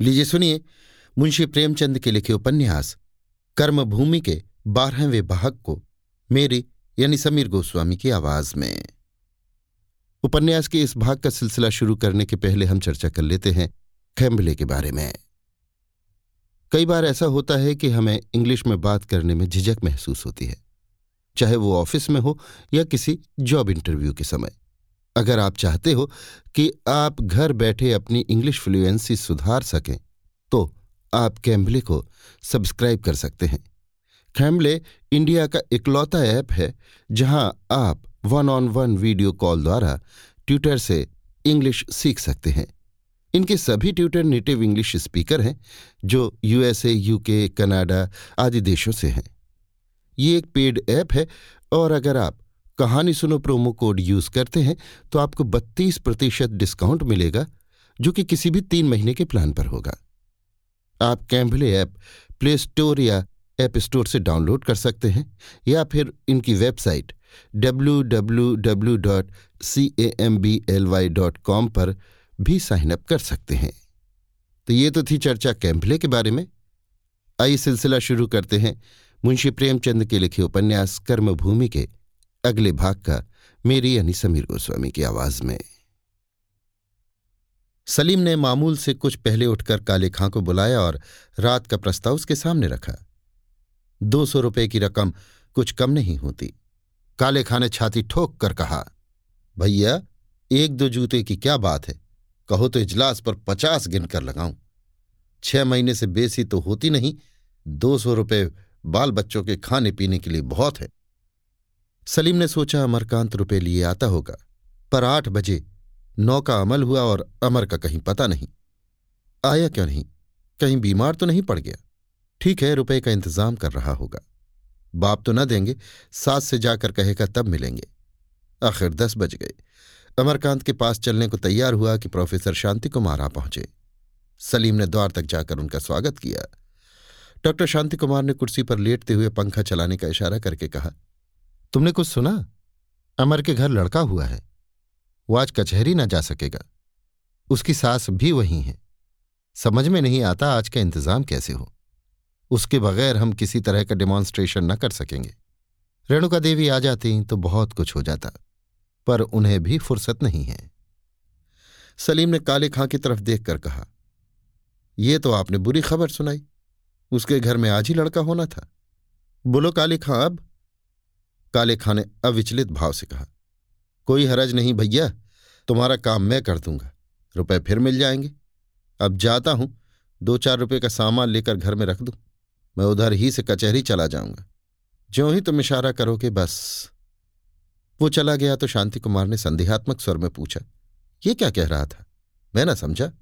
लीजिए सुनिए मुंशी प्रेमचंद के लिखे उपन्यास, कर्मभूमि के बारहवें भाग को मेरी यानी समीर गोस्वामी की आवाज़ में। उपन्यास के इस भाग का सिलसिला शुरू करने के पहले हम चर्चा कर लेते हैं खैम्बले के बारे में। कई बार ऐसा होता है कि हमें इंग्लिश में बात करने में झिझक महसूस होती है, चाहे वो ऑफ़िस में हो या किसी जॉब इंटरव्यू के समय। अगर आप चाहते हो कि आप घर बैठे अपनी इंग्लिश फ्लुएंसी सुधार सकें तो आप कैम्बले को सब्सक्राइब कर सकते हैं। कैम्बले इंडिया का इकलौता ऐप है, जहाँ आप one on one video call द्वारा ट्यूटर से इंग्लिश सीख सकते हैं। इनके सभी ट्यूटर नेटिव इंग्लिश स्पीकर हैं, जो यूएसए यूके कनाडा आदि देशों से हैं। ये एक पेड ऐप है, और अगर आप कहानी सुनो प्रोमो कोड यूज़ करते हैं तो आपको 32 प्रतिशत डिस्काउंट मिलेगा, जो कि किसी भी तीन महीने के प्लान पर होगा। आप कैम्बले ऐप प्ले स्टोर या ऐप स्टोर से डाउनलोड कर सकते हैं, या फिर इनकी वेबसाइट www.cambly.com पर भी साइन अप कर सकते हैं। तो ये तो थी चर्चा कैम्पले के बारे में। आइए सिलसिला शुरू करते हैं मुंशी प्रेमचंद के लिखे उपन्यास कर्मभूमि के। अगले भाग का मेरी यानी समीर गोस्वामी की आवाज़ में। सलीम ने मामूल से कुछ पहले उठकर काले खां को बुलाया और रात का प्रस्ताव उसके सामने रखा। दो सौ रुपये की रकम कुछ कम नहीं होती। काले खां ने छाती ठोक कर कहा, भैया, एक दो जूते की क्या बात है? कहो तो इजलास पर पचास गिनकर लगाऊँ। छह महीने से बेसी तो होती नहीं, दो सौ रुपये बाल बच्चों के खाने पीने के लिए बहुत है। सलीम ने सोचा, अमरकांत रुपए लिए आता होगा, पर आठ बजे नौ का अमल हुआ और अमर का कहीं पता नहीं। आया क्यों नहीं? कहीं बीमार तो नहीं पड़ गया? ठीक है, रुपए का इंतज़ाम कर रहा होगा। बाप तो न देंगे, सास से जाकर कहेगा तब मिलेंगे। आखिर दस बज गए। अमरकांत के पास चलने को तैयार हुआ कि प्रोफेसर शांति कुमार आ पहुँचे। सलीम ने द्वार तक जाकर उनका स्वागत किया। डॉक्टर शांति कुमार ने कुर्सी पर लेटते हुए पंखा चलाने का इशारा करके कहा तुमने कुछ सुना? अमर के घर लड़का हुआ है। वो आज कचहरी ना जा सकेगा। उसकी सास भी वही है। समझ में नहीं आता आज का इंतज़ाम कैसे हो। उसके बगैर हम किसी तरह का डिमॉन्स्ट्रेशन न कर सकेंगे। रेणुका देवी आ जाती तो बहुत कुछ हो जाता, पर उन्हें भी फुर्सत नहीं है। सलीम ने काले खां की तरफ़ देखकर कहा यह तो आपने बुरी खबर सुनाई। उसके घर में आज ही लड़का होना था। बोलो काले खां, अब काले खां ने अविचलित भाव से कहा, कोई हरज नहीं भैया, तुम्हारा काम मैं कर दूँगा। रुपए फिर मिल जाएँगे। अब जाता हूँ, दो चार रुपए का सामान लेकर घर में रख दूँ। मैं उधर ही से कचहरी चला जाऊँगा। ज्यों ही तुम इशारा करोगे, बस। वो चला गया तो शांति कुमार ने संदेहात्मक स्वर में पूछा, ये क्या कह रहा था? मैं ना समझा?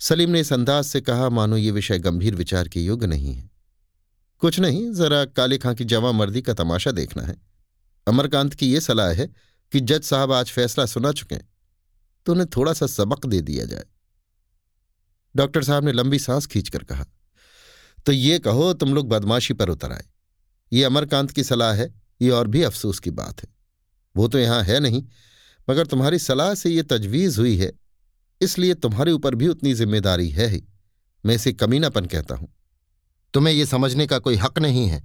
सलीम ने इस अंदाज से कहा, मानो ये विषय गंभीर विचार के योग्य नहीं है। कुछ नहीं, जरा काले खां की जवा मर्दी का तमाशा देखना है। अमरकांत की यह सलाह है कि जज साहब आज फैसला सुना चुके तो उन्हें थोड़ा सा सबक दे दिया जाए। डॉक्टर साहब ने लंबी सांस खींचकर कहा तो ये कहो, तुम लोग बदमाशी पर उतर आए। ये अमरकांत की सलाह है, ये और भी अफसोस की बात है। वो तो यहाँ है नहीं, मगर तुम्हारी सलाह से ये तजवीज हुई है, इसलिए तुम्हारे ऊपर भी उतनी ज़िम्मेदारी है ही। मैं इसे कमीनापन कहता हूँ। तुम्हें यह समझने का कोई हक नहीं है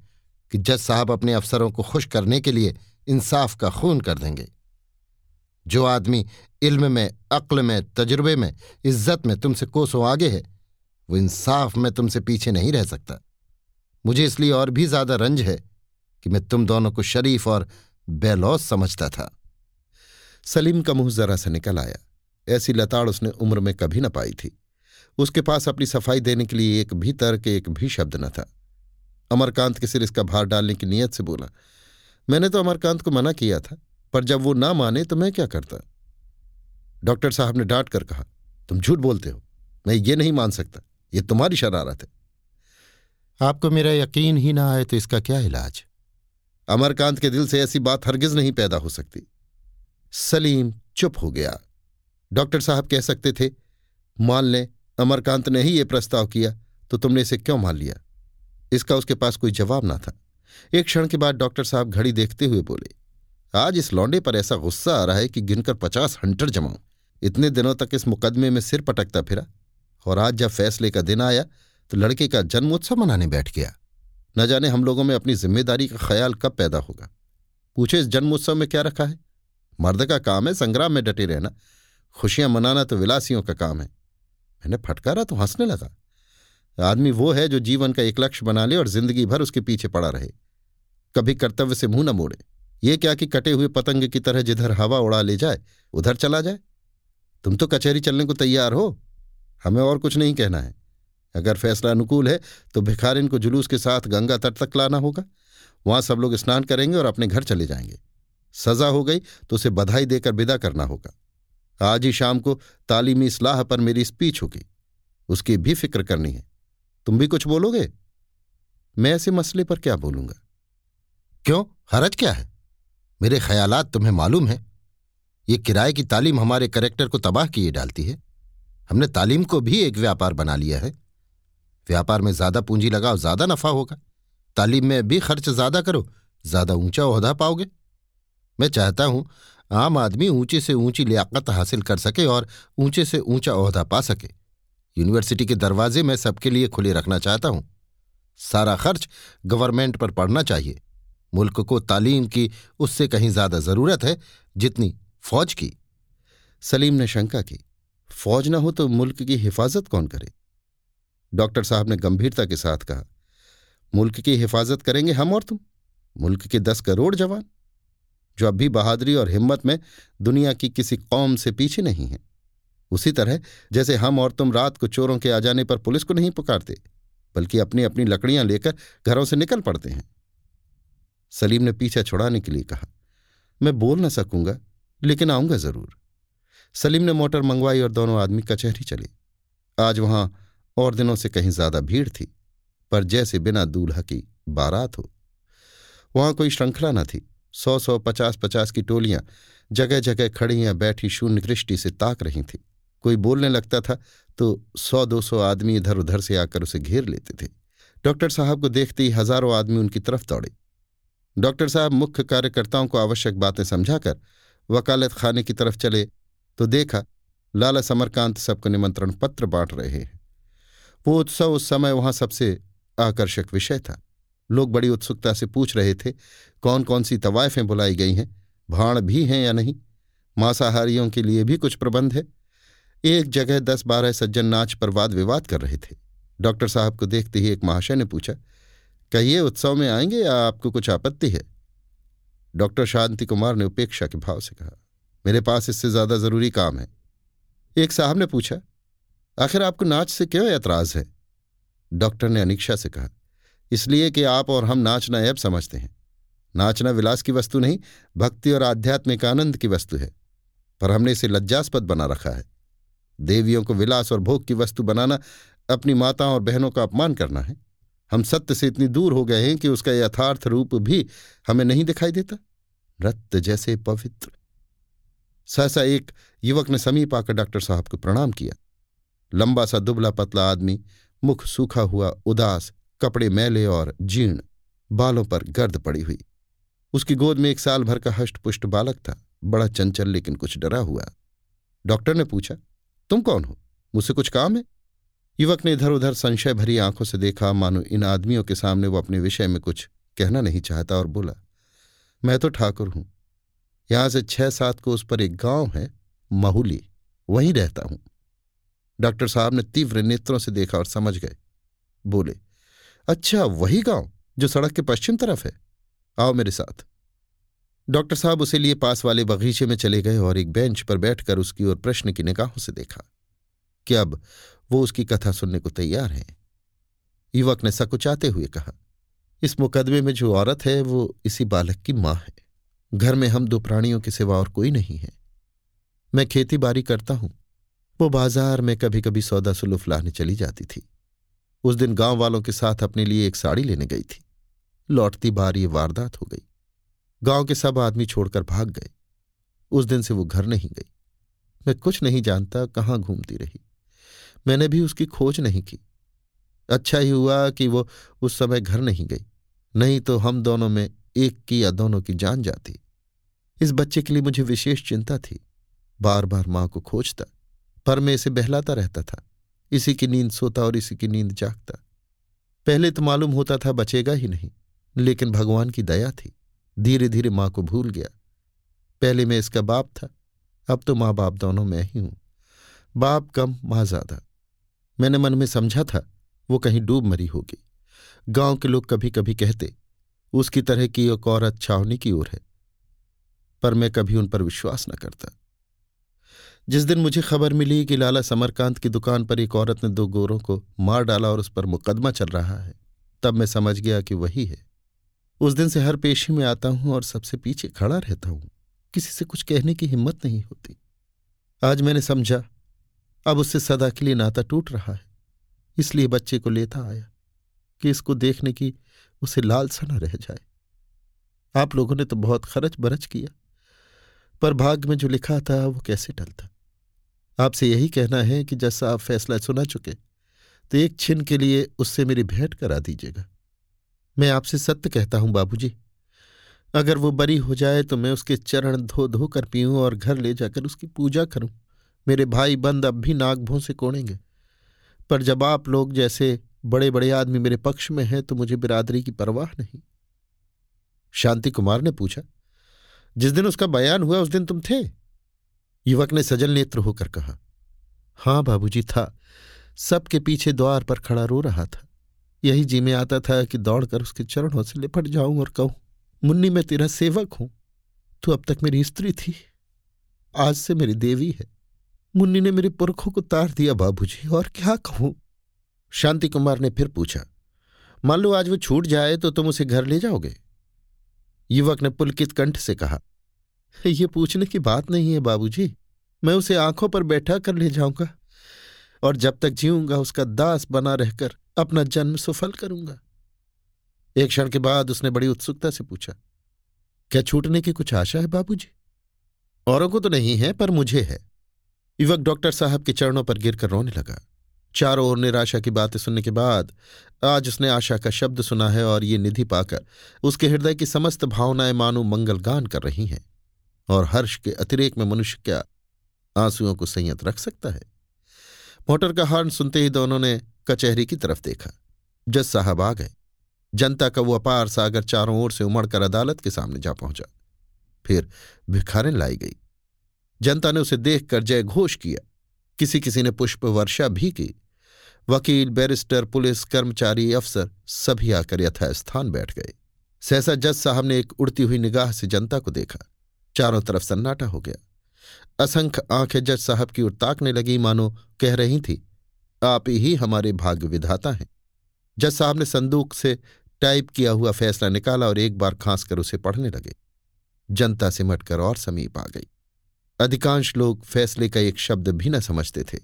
कि जज साहब अपने अफसरों को खुश करने के लिए इंसाफ का खून कर देंगे। जो आदमी इल्म में, अक्ल में, तजुर्बे में, इज़्ज़त में तुमसे कोसों आगे है, वो इंसाफ में तुमसे पीछे नहीं रह सकता। मुझे इसलिए और भी ज़्यादा रंज है कि मैं तुम दोनों को शरीफ और बेलौस समझता था। सलीम का मुँह जरा सा निकल आया। ऐसी लताड़ उसने उम्र में कभी न पाई थी। उसके पास अपनी सफ़ाई देने के लिए एक भी तर्क एक भी शब्द न था। अमरकांत के सिर इसका भार डालने की नीयत से बोला मैंने तो अमरकांत को मना किया था पर जब वो ना माने तो मैं क्या करता? डॉक्टर साहब ने डांट कर कहा तुम झूठ बोलते हो मैं ये नहीं मान सकता ये तुम्हारी शरारत है। आपको मेरा यकीन ही ना आए तो इसका क्या इलाज? अमरकांत के दिल से ऐसी बात हरगिज नहीं पैदा हो सकती। सलीम चुप हो गया। डॉक्टर साहब कह सकते थे मान लें अमरकांत ने ही ये प्रस्ताव किया तो तुमने इसे क्यों मान लिया? इसका उसके पास कोई जवाब ना था। एक क्षण के बाद डॉक्टर साहब घड़ी देखते हुए बोले, आज इस लौंडे पर ऐसा गुस्सा आ रहा है कि गिनकर पचास हंटर जमाऊं। इतने दिनों तक इस मुकदमे में सिर पटकता फिरा। और आज जब फैसले का दिन आया तो लड़के का जन्मोत्सव मनाने बैठ गया। न जाने हम लोगों में अपनी ज़िम्मेदारी का ख्याल कब पैदा होगा। पूछे इस जन्मोत्सव में क्या रखा है? मर्द का काम है संग्राम में डटे रहना। खुशियाँ मनाना तो विलासियों का काम है। मैंने फटकारा तो हंसने लगा। आदमी वो है जो जीवन का एक लक्ष्य बना ले और ज़िंदगी भर उसके पीछे पड़ा रहे। कभी कर्तव्य से मुँह न मोड़े। ये क्या कि कटे हुए पतंग की तरह जिधर हवा उड़ा ले जाए, उधर चला जाए? तुम तो कचहरी चलने को तैयार हो। हमें और कुछ नहीं कहना है। अगर फैसला अनुकूल है तो भिखारिन को जुलूस के साथ गंगा तट तक लाना होगा। वहाँ सब लोग स्नान करेंगे और अपने घर चले जाएँगे। सजा हो गई तो उसे बधाई देकर विदा करना होगा। आज ही शाम को तालीमी सलाह पर मेरी स्पीच होगी। उसकी भी फ़िक्र करनी है। तुम भी कुछ बोलोगे? मैं ऐसे मसले पर क्या बोलूँगा? क्यों? हरज क्या है? मेरे ख्यालात तुम्हें मालूम है। ये किराए की तालीम हमारे करेक्टर को तबाह किए डालती है। हमने तालीम को भी एक व्यापार बना लिया है। व्यापार में ज़्यादा पूंजी लगाओ, ज़्यादा नफा होगा। तालीम में भी खर्च ज़्यादा करो, ज़्यादा ऊँचा ओहदा पाओगे। मैं चाहता हूँ आम आदमी ऊँचे से ऊँची लियाकत हासिल कर सके और ऊँचे से ऊँचा ओहदा पा सके। यूनिवर्सिटी के दरवाजे मैं सबके लिए खुले रखना चाहता हूँ। सारा खर्च गवर्नमेंट पर पड़ना चाहिए। मुल्क को तालीम की उससे कहीं ज़्यादा ज़रूरत है जितनी फौज की। सलीम ने शंका की, फौज न हो तो मुल्क की हिफाजत कौन करे? डॉक्टर साहब ने गंभीरता के साथ कहा, मुल्क की हिफाजत करेंगे हम और तुम? मुल्क के दस करोड़ जवान। जो अब भी बहादुरी और हिम्मत में दुनिया की किसी कौम से पीछे नहीं है। उसी तरह, जैसे हम और तुम रात को चोरों के आ जाने पर पुलिस को नहीं पुकारते, बल्कि अपनी अपनी लकड़ियाँ लेकर घरों से निकल पड़ते हैं। सलीम ने पीछा छुड़ाने के लिए कहा, मैं बोल न सकूँगा, लेकिन आऊँगा ज़रूर। सलीम ने मोटर मंगवाई और दोनों आदमी कचहरी चले। आज वहाँ और दिनों से कहीं ज़्यादा भीड़ थी, पर जैसे बिना दूल्हा की बारात हो। वहाँ कोई श्रृंखला न थी। सौ सौ पचास पचास की टोलियाँ जगह जगह खड़ी या बैठी शून्य दृष्टि से ताक रही थी। कोई बोलने लगता था तो सौ दो सौ आदमी इधर उधर से आकर उसे घेर लेते थे। डॉक्टर साहब को देखते ही हज़ारों आदमी उनकी तरफ़ दौड़े। डॉक्टर साहब मुख्य कार्यकर्ताओं को आवश्यक बातें समझाकर वकालत खाने की तरफ़ चले तो देखा लाला समरकांत सबको निमंत्रण पत्र बांट रहे हैं। वो उत्सव उस समय वहाँ सबसे आकर्षक विषय था। लोग बड़ी उत्सुकता से पूछ रहे थे कौन कौन सी तवायफें बुलाई गई हैं भाण भी हैं या नहीं? मांसाहारियों के लिए भी कुछ प्रबंध है। एक जगह दस बारह सज्जन नाच पर वाद विवाद कर रहे थे। डॉक्टर साहब को देखते ही एक महाशय ने पूछा, कहिए, उत्सव में आएँगे या आपको कुछ आपत्ति है? डॉक्टर शांति कुमार ने उपेक्षा के भाव से कहा, मेरे पास इससे ज़्यादा ज़रूरी काम है। एक साहब ने पूछा, आखिर आपको नाच से क्यों ऐतराज है? डॉक्टर ने अनिक्षा से कहा इसलिए कि आप और हम नाचना ऐब समझते हैं। नाचना विलास की वस्तु नहीं, भक्ति और आध्यात्मिक आनंद की वस्तु है। पर हमने इसे लज्जास्पद बना रखा है। देवियों को विलास और भोग की वस्तु बनाना अपनी माताओं और बहनों का अपमान करना है। हम सत्य से इतनी दूर हो गए हैं कि उसका यथार्थ रूप भी हमें नहीं दिखाई देता। रक्त जैसे पवित्र। सहसा एक युवक ने समीप आकर डॉक्टर साहब को प्रणाम किया। लंबा सा दुबला पतला आदमी, मुख सूखा हुआ, उदास कपड़े मैले और जीर्ण बालों पर गर्द पड़ी हुई। उसकी गोद में एक साल भर का हष्टपुष्ट बालक था। बड़ा चंचल लेकिन कुछ डरा हुआ। डॉक्टर ने पूछा, तुम कौन हो? मुझसे कुछ काम है? युवक ने इधर उधर संशय भरी आँखों से देखा। मानो इन आदमियों के सामने वो अपने विषय में कुछ कहना नहीं चाहता और बोला, मैं तो ठाकुर हूँ। यहाँ से छह सात को उस पर एक गाँव है, महुली। वहीं रहता हूँ। डॉक्टर साहब ने तीव्र नेत्रों से देखा और समझ गए। बोले अच्छा वही गाँव, जो सड़क के पश्चिम तरफ़ है। आओ मेरे साथ। डॉक्टर साहब उसे लिए पास वाले बगीचे में चले गए और एक बेंच पर बैठकर उसकी ओर प्रश्न की निगाहों से देखा, कि अब वो उसकी कथा सुनने को तैयार है। युवक ने सकुचाते हुए कहा, इस मुकदमे में जो औरत है, वो इसी बालक की माँ है। घर में हम दो प्राणियों के सिवा और कोई नहीं है। मैं खेती बाड़ी करता हूँ। वो बाज़ार में कभी कभी सौदा सुलुफ लाने चली जाती थी। उस दिन गाँव वालों के साथ अपने लिए एक साड़ी लेने गई थी। लौटती बार ये वारदात हो गई। गाँव के सब आदमी छोड़कर भाग गए। उस दिन से वो घर नहीं गई। मैं कुछ नहीं जानता कहाँ घूमती रही। मैंने भी उसकी खोज नहीं की। अच्छा ही हुआ कि वो उस समय घर नहीं गई। नहीं तो हम दोनों में एक की या दोनों की जान जाती। इस बच्चे के लिए मुझे विशेष चिंता थी। बार बार माँ को खोजता, पर मैं इसे बहलाता रहता था। इसी की नींद सोता और इसी की नींद जागता। पहले तो मालूम होता था बचेगा ही नहीं, लेकिन भगवान की दया थी। धीरे धीरे माँ को भूल गया। पहले मैं इसका बाप था, अब तो माँ बाप दोनों मैं ही हूँ। बाप कम, माँ ज़्यादा। मैंने मन में समझा था, वो कहीं डूब मरी होगी। गाँव के लोग कभी कभी कहते, उसकी तरह की एक औरत छावनी की ओर है। पर मैं कभी उन पर विश्वास न करता। जिस दिन मुझे खबर मिली कि लाला समरकांत की दुकान पर एक औरत ने दो गोरों को मार डाला और उस पर मुकदमा चल रहा है, तब मैं समझ गया कि वही है। उस दिन से हर पेशी में आता हूँ और सबसे पीछे खड़ा रहता हूँ। किसी से कुछ कहने की हिम्मत नहीं होती। आज मैंने समझा, अब उससे सदा के लिए नाता टूट रहा है, इसलिए बच्चे को लेता आया कि इसको देखने की उसे लालसा न रह जाए। आप लोगों ने तो बहुत खर्च बरच किया, पर भाग्य में जो लिखा था वो कैसे टलता? आपसे यही कहना है कि जैसा आप फैसला सुना चुके तो एक छिन के लिए उससे मेरी भेंट करा दीजिएगा। मैं आपसे सत्य कहता हूँ, बाबूजी। अगर वो बरी हो जाए तो मैं उसके चरण धो धो कर पीऊं और घर ले जाकर उसकी पूजा करूँ। मेरे भाई बंद अब भी नागभों से कोड़ेंगे पर जब आप लोग जैसे बड़े बड़े आदमी मेरे पक्ष में हैं तो मुझे बिरादरी की परवाह नहीं। शांति कुमार ने पूछा, जिस दिन उसका बयान हुआ, उस दिन तुम थे? युवक ने सजल नेत्र होकर कहा, हाँ, बाबूजी, था। सबके पीछे द्वार पर खड़ा रो रहा था। यही जी में आता था कि दौड़कर उसके चरणों से लिपट जाऊँ और कहूँ, मुन्नी, मैं तेरा सेवक हूँ। तू अब तक मेरी स्त्री थी। आज से मेरी देवी है। मुन्नी ने मेरे पुरखों को तार दिया, बाबूजी, और क्या कहूँ? शांति कुमार ने फिर पूछा, मान लो आज वो छूट जाए तो तुम उसे घर ले जाओगे? युवक ने पुलकित कंठ से कहा ये पूछने की बात नहीं है, बाबूजी। मैं उसे आँखों पर बैठा कर ले जाऊँगा और जब तक जीऊँगा, उसका दास बना रहकर अपना जन्म सफल करूँगा। एक क्षण के बाद उसने बड़ी उत्सुकता से पूछा, क्या छूटने की कुछ आशा है, बाबूजी? औरों को तो नहीं है, पर मुझे है। युवक डॉक्टर साहब के चरणों पर गिरकर रोने लगा। चारों ओर निराशा की बातें सुनने के बाद आज उसने आशा का शब्द सुना है और ये निधि पाकर उसके हृदय की समस्त भावनाएँ मानो मंगलगान कर रही हैं। और हर्ष के अतिरेक में मनुष्य क्या आंसुओं को संयत रख सकता है? मोटर का हॉर्न सुनते ही दोनों ने कचहरी की तरफ़ देखा। जज साहब आ गए। जनता का वो अपार सागर चारों ओर से उमड़कर अदालत के सामने जा पहुँचा। फिर भिखारिन लाई गई। जनता ने उसे देखकर जय घोष किया। किसी किसी ने पुष्प वर्षा भी की। वकील, बैरिस्टर, पुलिस, कर्मचारी, अफसर सभी आकर यथास्थान बैठ गए। सहसा जज साहब ने एक उड़ती हुई निगाह से जनता को देखा। चारों तरफ़ सन्नाटा हो गया। असंख्य आँखें जज साहब की ओर ताकने लगी, मानो कह रही थी, आप ही हमारे भाग्य विधाता हैं। जज साहब ने संदूक से टाइप किया हुआ फैसला निकाला और एक बार खांस कर उसे पढ़ने लगे। जनता सिमटकर और समीप आ गई। अधिकांश लोग फैसले का एक शब्द भी न समझते थे,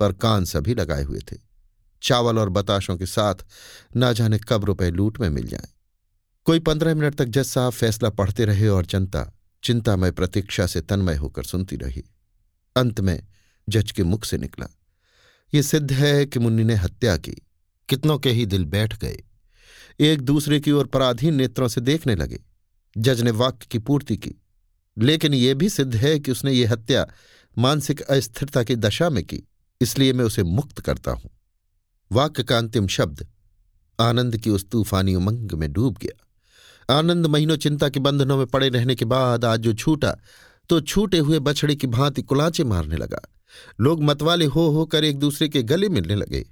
पर कान सभी लगाए हुए थे। चावल और बताशों के साथ ना जाने कब रुपए लूट में मिल जाए। कोई पंद्रह मिनट तक जज साहब फैसला पढ़ते रहे और जनता चिंतामय प्रतीक्षा से तन्मय होकर सुनती रही। अंत में जज के मुख से निकला। ये सिद्ध है कि मुन्नी ने हत्या की। कितनों के ही दिल बैठ गए। एक दूसरे की ओर पराधीन नेत्रों से देखने लगे। जज ने वाक्य की पूर्ति की। लेकिन यह भी सिद्ध है कि उसने ये हत्या मानसिक अस्थिरता की दशा में की, इसलिए मैं उसे मुक्त करता हूँ। वाक्य का अंतिम शब्द आनंद की उस तूफानी उमंग में डूब गया। आनंद महीनों चिंता के बंधनों में पड़े रहने के बाद आज जो छूटा तो छूटे हुए बछड़े की भांति कुलाचे मारने लगा। लोग मतवाले हो होकर एक दूसरे के गले मिलने लगे।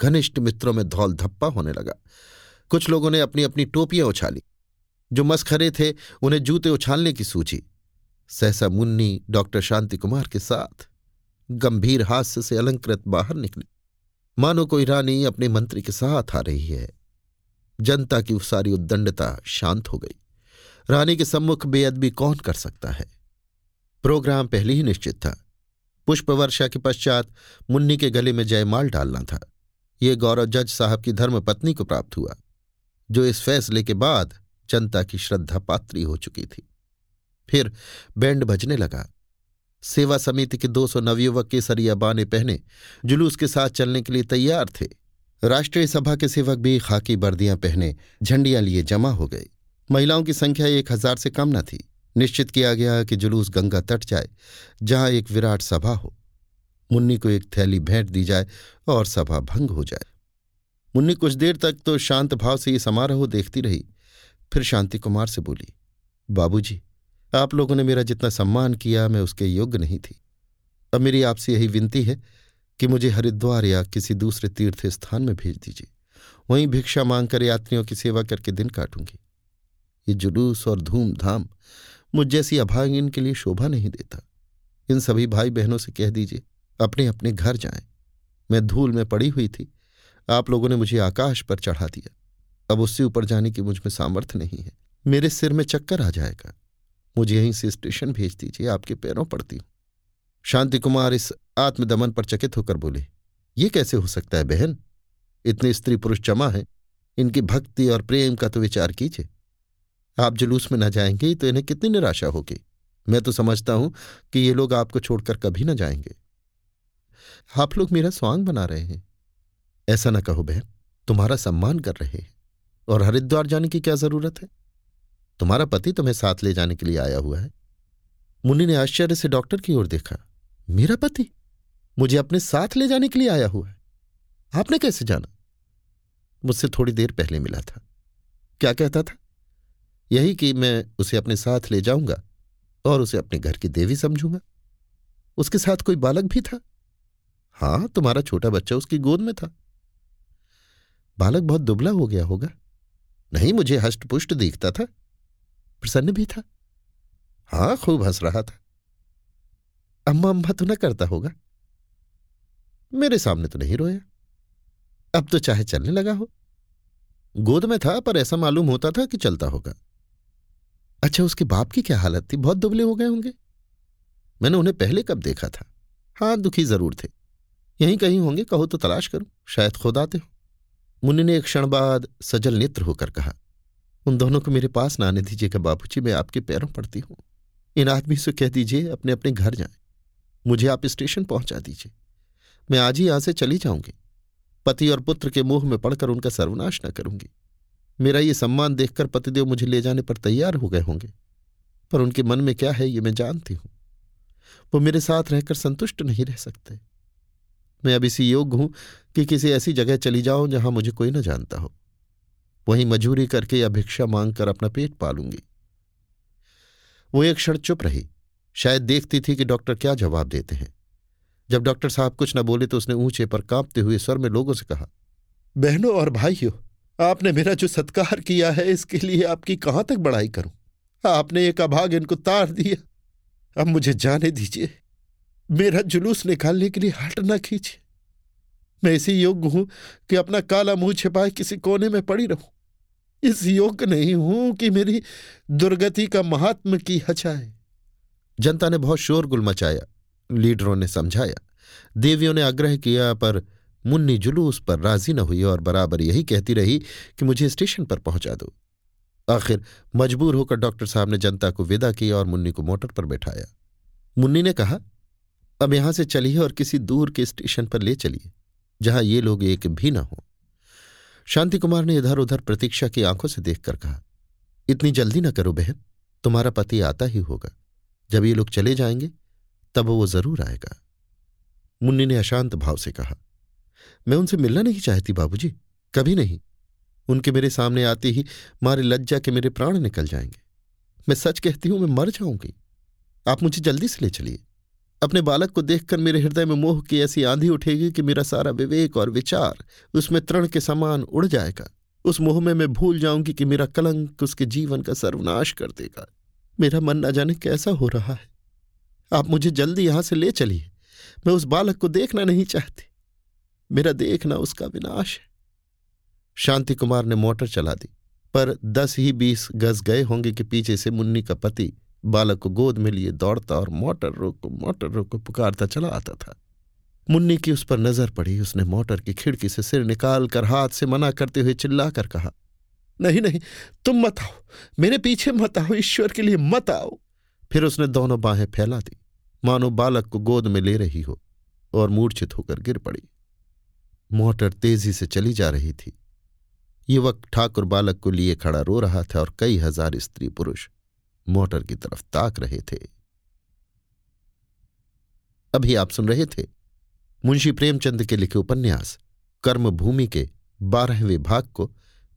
घनिष्ठ मित्रों में धौल धप्पा होने लगा। कुछ लोगों ने अपनी अपनी टोपियाँ उछाली। जो मस्खरे थे, उन्हें जूते उछालने की सूची सहसा मुन्नी, डॉक्टर शांति कुमार के साथ गंभीर हास्य से अलंकृत बाहर निकली। मानो कोई रानी अपने मंत्री के साथ आ रही है। जनता की सारी उद्दंडता शांत हो गई। रानी के सम्मुख बेअदबी कौन कर सकता है? प्रोग्राम पहले ही निश्चित था। पुष्प वर्षा के पश्चात मुन्नी के गले में जयमाल डालना था। ये गौरव जज साहब की धर्म पत्नी को प्राप्त हुआ, जो इस फैसले के बाद जनता की श्रद्धा पात्री हो चुकी थी। फिर बैंड बजने लगा। सेवा समिति के दो सौ नवयुवक केसरिया बाने पहने जुलूस के साथ चलने के लिए तैयार थे। राष्ट्रीय सभा के सेवक भी खाकी वर्दियाँ पहने झंडियाँ लिए जमा हो गए। महिलाओं की संख्या एक हज़ार से कम न थी। निश्चित किया गया कि जुलूस गंगा तट जाए, जहाँ एक विराट सभा हो। मुन्नी को एक थैली भेंट दी जाए और सभा भंग हो जाए। मुन्नी कुछ देर तक तो शांत भाव से ये समारोह देखती रही, फिर शांति कुमार से बोली, बाबूजी, आप लोगों ने मेरा जितना सम्मान किया, मैं उसके योग्य नहीं थी। अब मेरी आपसे यही विनती है कि मुझे हरिद्वार या किसी दूसरे तीर्थ स्थान में भेज दीजिए। वहीं भिक्षा मांगकर यात्रियों की सेवा करके दिन काटूँगी। ये जुलूस और धूमधाम मुझ जैसी अभागिन के लिए शोभा नहीं देता। इन सभी भाई बहनों से कह दीजिए अपने अपने घर जाएँ। मैं धूल में पड़ी हुई थी। आप लोगों ने मुझे आकाश पर चढ़ा दिया। अब उससे ऊपर जाने की मुझमें सामर्थ्य नहीं है। मेरे सिर में चक्कर आ जाएगा। मुझे यहीं से स्टेशन भेज दीजिए, आपके पैरों पड़ती हूँ। शांति कुमार इस आत्मदमन पर चकित होकर बोले, ये कैसे हो सकता है बहन? इतने स्त्री पुरुष जमा है, इनकी भक्ति और प्रेम का तो विचार कीजिए। आप जुलूस में न जाएँगे तो इन्हें कितनी निराशा होगी। मैं तो समझता हूँ कि ये लोग आपको छोड़कर कभी न जाएँगे। आप लोग मेरा स्वांग बना रहे हैं। ऐसा ना कहो बहन, तुम्हारा सम्मान कर रहे हैं, और हरिद्वार जाने की क्या ज़रूरत है? तुम्हारा पति तुम्हें साथ ले जाने के लिए आया हुआ है। मुन्नी ने आश्चर्य से डॉक्टर की ओर देखा। मेरा पति मुझे अपने साथ ले जाने के लिए आया हुआ है। आपने कैसे जाना? मुझसे थोड़ी देर पहले मिला था। क्या कहता था? यही कि मैं उसे अपने साथ ले जाऊँगा और उसे अपने घर की देवी समझूँगा। उसके साथ कोई बालक भी था? हाँ, तुम्हारा छोटा बच्चा उसकी गोद में था। बालक बहुत दुबला हो गया होगा। नहीं, मुझे हष्टपुष्ट दिखता था। प्रसन्न भी था। हाँ, खूब हंस रहा था। अम्मा अम्मा तो न करता होगा। मेरे सामने तो नहीं रोया। अब तो चाहे चलने लगा हो। गोद में था, पर ऐसा मालूम होता था कि चलता होगा। अच्छा उसके बाप की क्या हालत थी? बहुत दुबले हो गए होंगे। मैंने उन्हें पहले कब देखा था? हाँ दुखी ज़रूर थे। यहीं कहीं होंगे, कहो तो तलाश करो। शायद खुद आते हो। मुन्नी ने एक क्षण बाद सजल नेत्र होकर कहा, उन दोनों को मेरे पास ना आने दीजिएगा बाबूजी, मैं आपके पैरों पड़ती हूँ। इन आदमी से कह दीजिए अपने अपने घर जाएँ। मुझे आप स्टेशन पहुँचा दीजिए। मैं आज ही यहाँ से चली जाऊँगी। पति और पुत्र के मुँह में पड़कर उनका सर्वनाश न करूँगी। मेरा ये सम्मान देखकर पतिदेव मुझे ले जाने पर तैयार हो गए होंगे। पर उनके मन में क्या है ये मैं जानती हूँ। वो मेरे साथ रहकर संतुष्ट नहीं रह सकते। मैं अब इसी योग्य हूँ कि किसी ऐसी जगह चली जाऊँ जहाँ मुझे कोई न जानता हो। वहीं मजूरी करके या भिक्षा मांगकर अपना पेट पालूँगी। वो एक क्षण चुप रही। शायद देखती थी कि डॉक्टर क्या जवाब देते हैं। जब डॉक्टर साहब कुछ न बोले तो उसने ऊँचे पर कांपते हुए स्वर में लोगों से कहा, बहनों और भाइयों, आपने मेरा जो सत्कार किया है, इसके लिए आपकी कहाँ तक बड़ाई करूँ? आपने एक अभाग इनको तार दिया। अब मुझे जाने दीजिए। मेरा जुलूस निकालने के लिए हट न खींचे मैं इसी योग्य हूँ कि अपना काला मुँह छिपाए किसी कोने में पड़ी रहूँ। इस योग्य नहीं हूँ कि मेरी दुर्गति का महात्म की हचाए जनता ने बहुत शोरगुल मचाया, लीडरों ने समझाया, देवियों ने आग्रह किया, पर मुन्नी जुलूस पर राज़ी न हुई और बराबर यही कहती रही कि मुझे स्टेशन पर पहुँचा दो। आखिर मजबूर होकर डॉक्टर साहब ने जनता को विदा किया और मुन्नी को मोटर पर बैठाया। मुन्नी ने कहा, अब यहाँ से चलिए और किसी दूर के स्टेशन पर ले चलिए, जहाँ ये लोग एक भी ना हो। शांति कुमार ने इधर उधर प्रतीक्षा की आँखों से देखकर कहा, इतनी जल्दी ना करो बहन, तुम्हारा पति आता ही होगा। जब ये लोग चले जाएँगे, तब वो ज़रूर आएगा। मुन्नी ने अशांत भाव से कहा, मैं उनसे मिलना नहीं चाहती बाबूजी, कभी नहीं। उनके मेरे सामने आते ही मारे लज्जा के मेरे प्राण निकल जाएँगे। मैं सच कहती हूँ, मैं मर जाऊँगी। आप मुझे जल्दी से ले चलिए। अपने बालक को देखकर मेरे हृदय में मोह की ऐसी आंधी उठेगी कि मेरा सारा विवेक और विचार उसमें तृण के समान उड़ जाएगा। उस मोह में मैं भूल जाऊँगी कि मेरा कलंक उसके जीवन का सर्वनाश कर देगा। मेरा मन न जाने कैसा हो रहा है। आप मुझे जल्दी यहाँ से ले चलिए। मैं उस बालक को देखना नहीं चाहती। मेरा देखना उसका विनाश है। शांति कुमार ने मोटर चला दी, पर दस ही बीस गज गए होंगे कि पीछे से मुन्नी का पति बालक को गोद में लिए दौड़ता और मोटर रोको मोटर रोको, पुकारता चला आता था। मुन्नी की उस पर नज़र पड़ी, उसने मोटर की खिड़की से सिर निकाल कर हाथ से मना करते हुए चिल्लाकर कहा नहीं नहीं, तुम मत आओ। मेरे पीछे मत आओ, ईश्वर के लिए मत आओ। फिर उसने दोनों बाहें फैला दी। मानो बालक को गोद में ले रही हो और मूर्छित होकर गिर पड़ी। मोटर तेज़ी से चली जा रही थी। युवक ठाकुर बालक को लिए खड़ा रो रहा था और कई हज़ार स्त्री पुरुष मोटर की तरफ़ ताक रहे थे। अभी आप सुन रहे थे मुंशी प्रेमचंद के लिखे उपन्यास, कर्मभूमि के बारहवें भाग को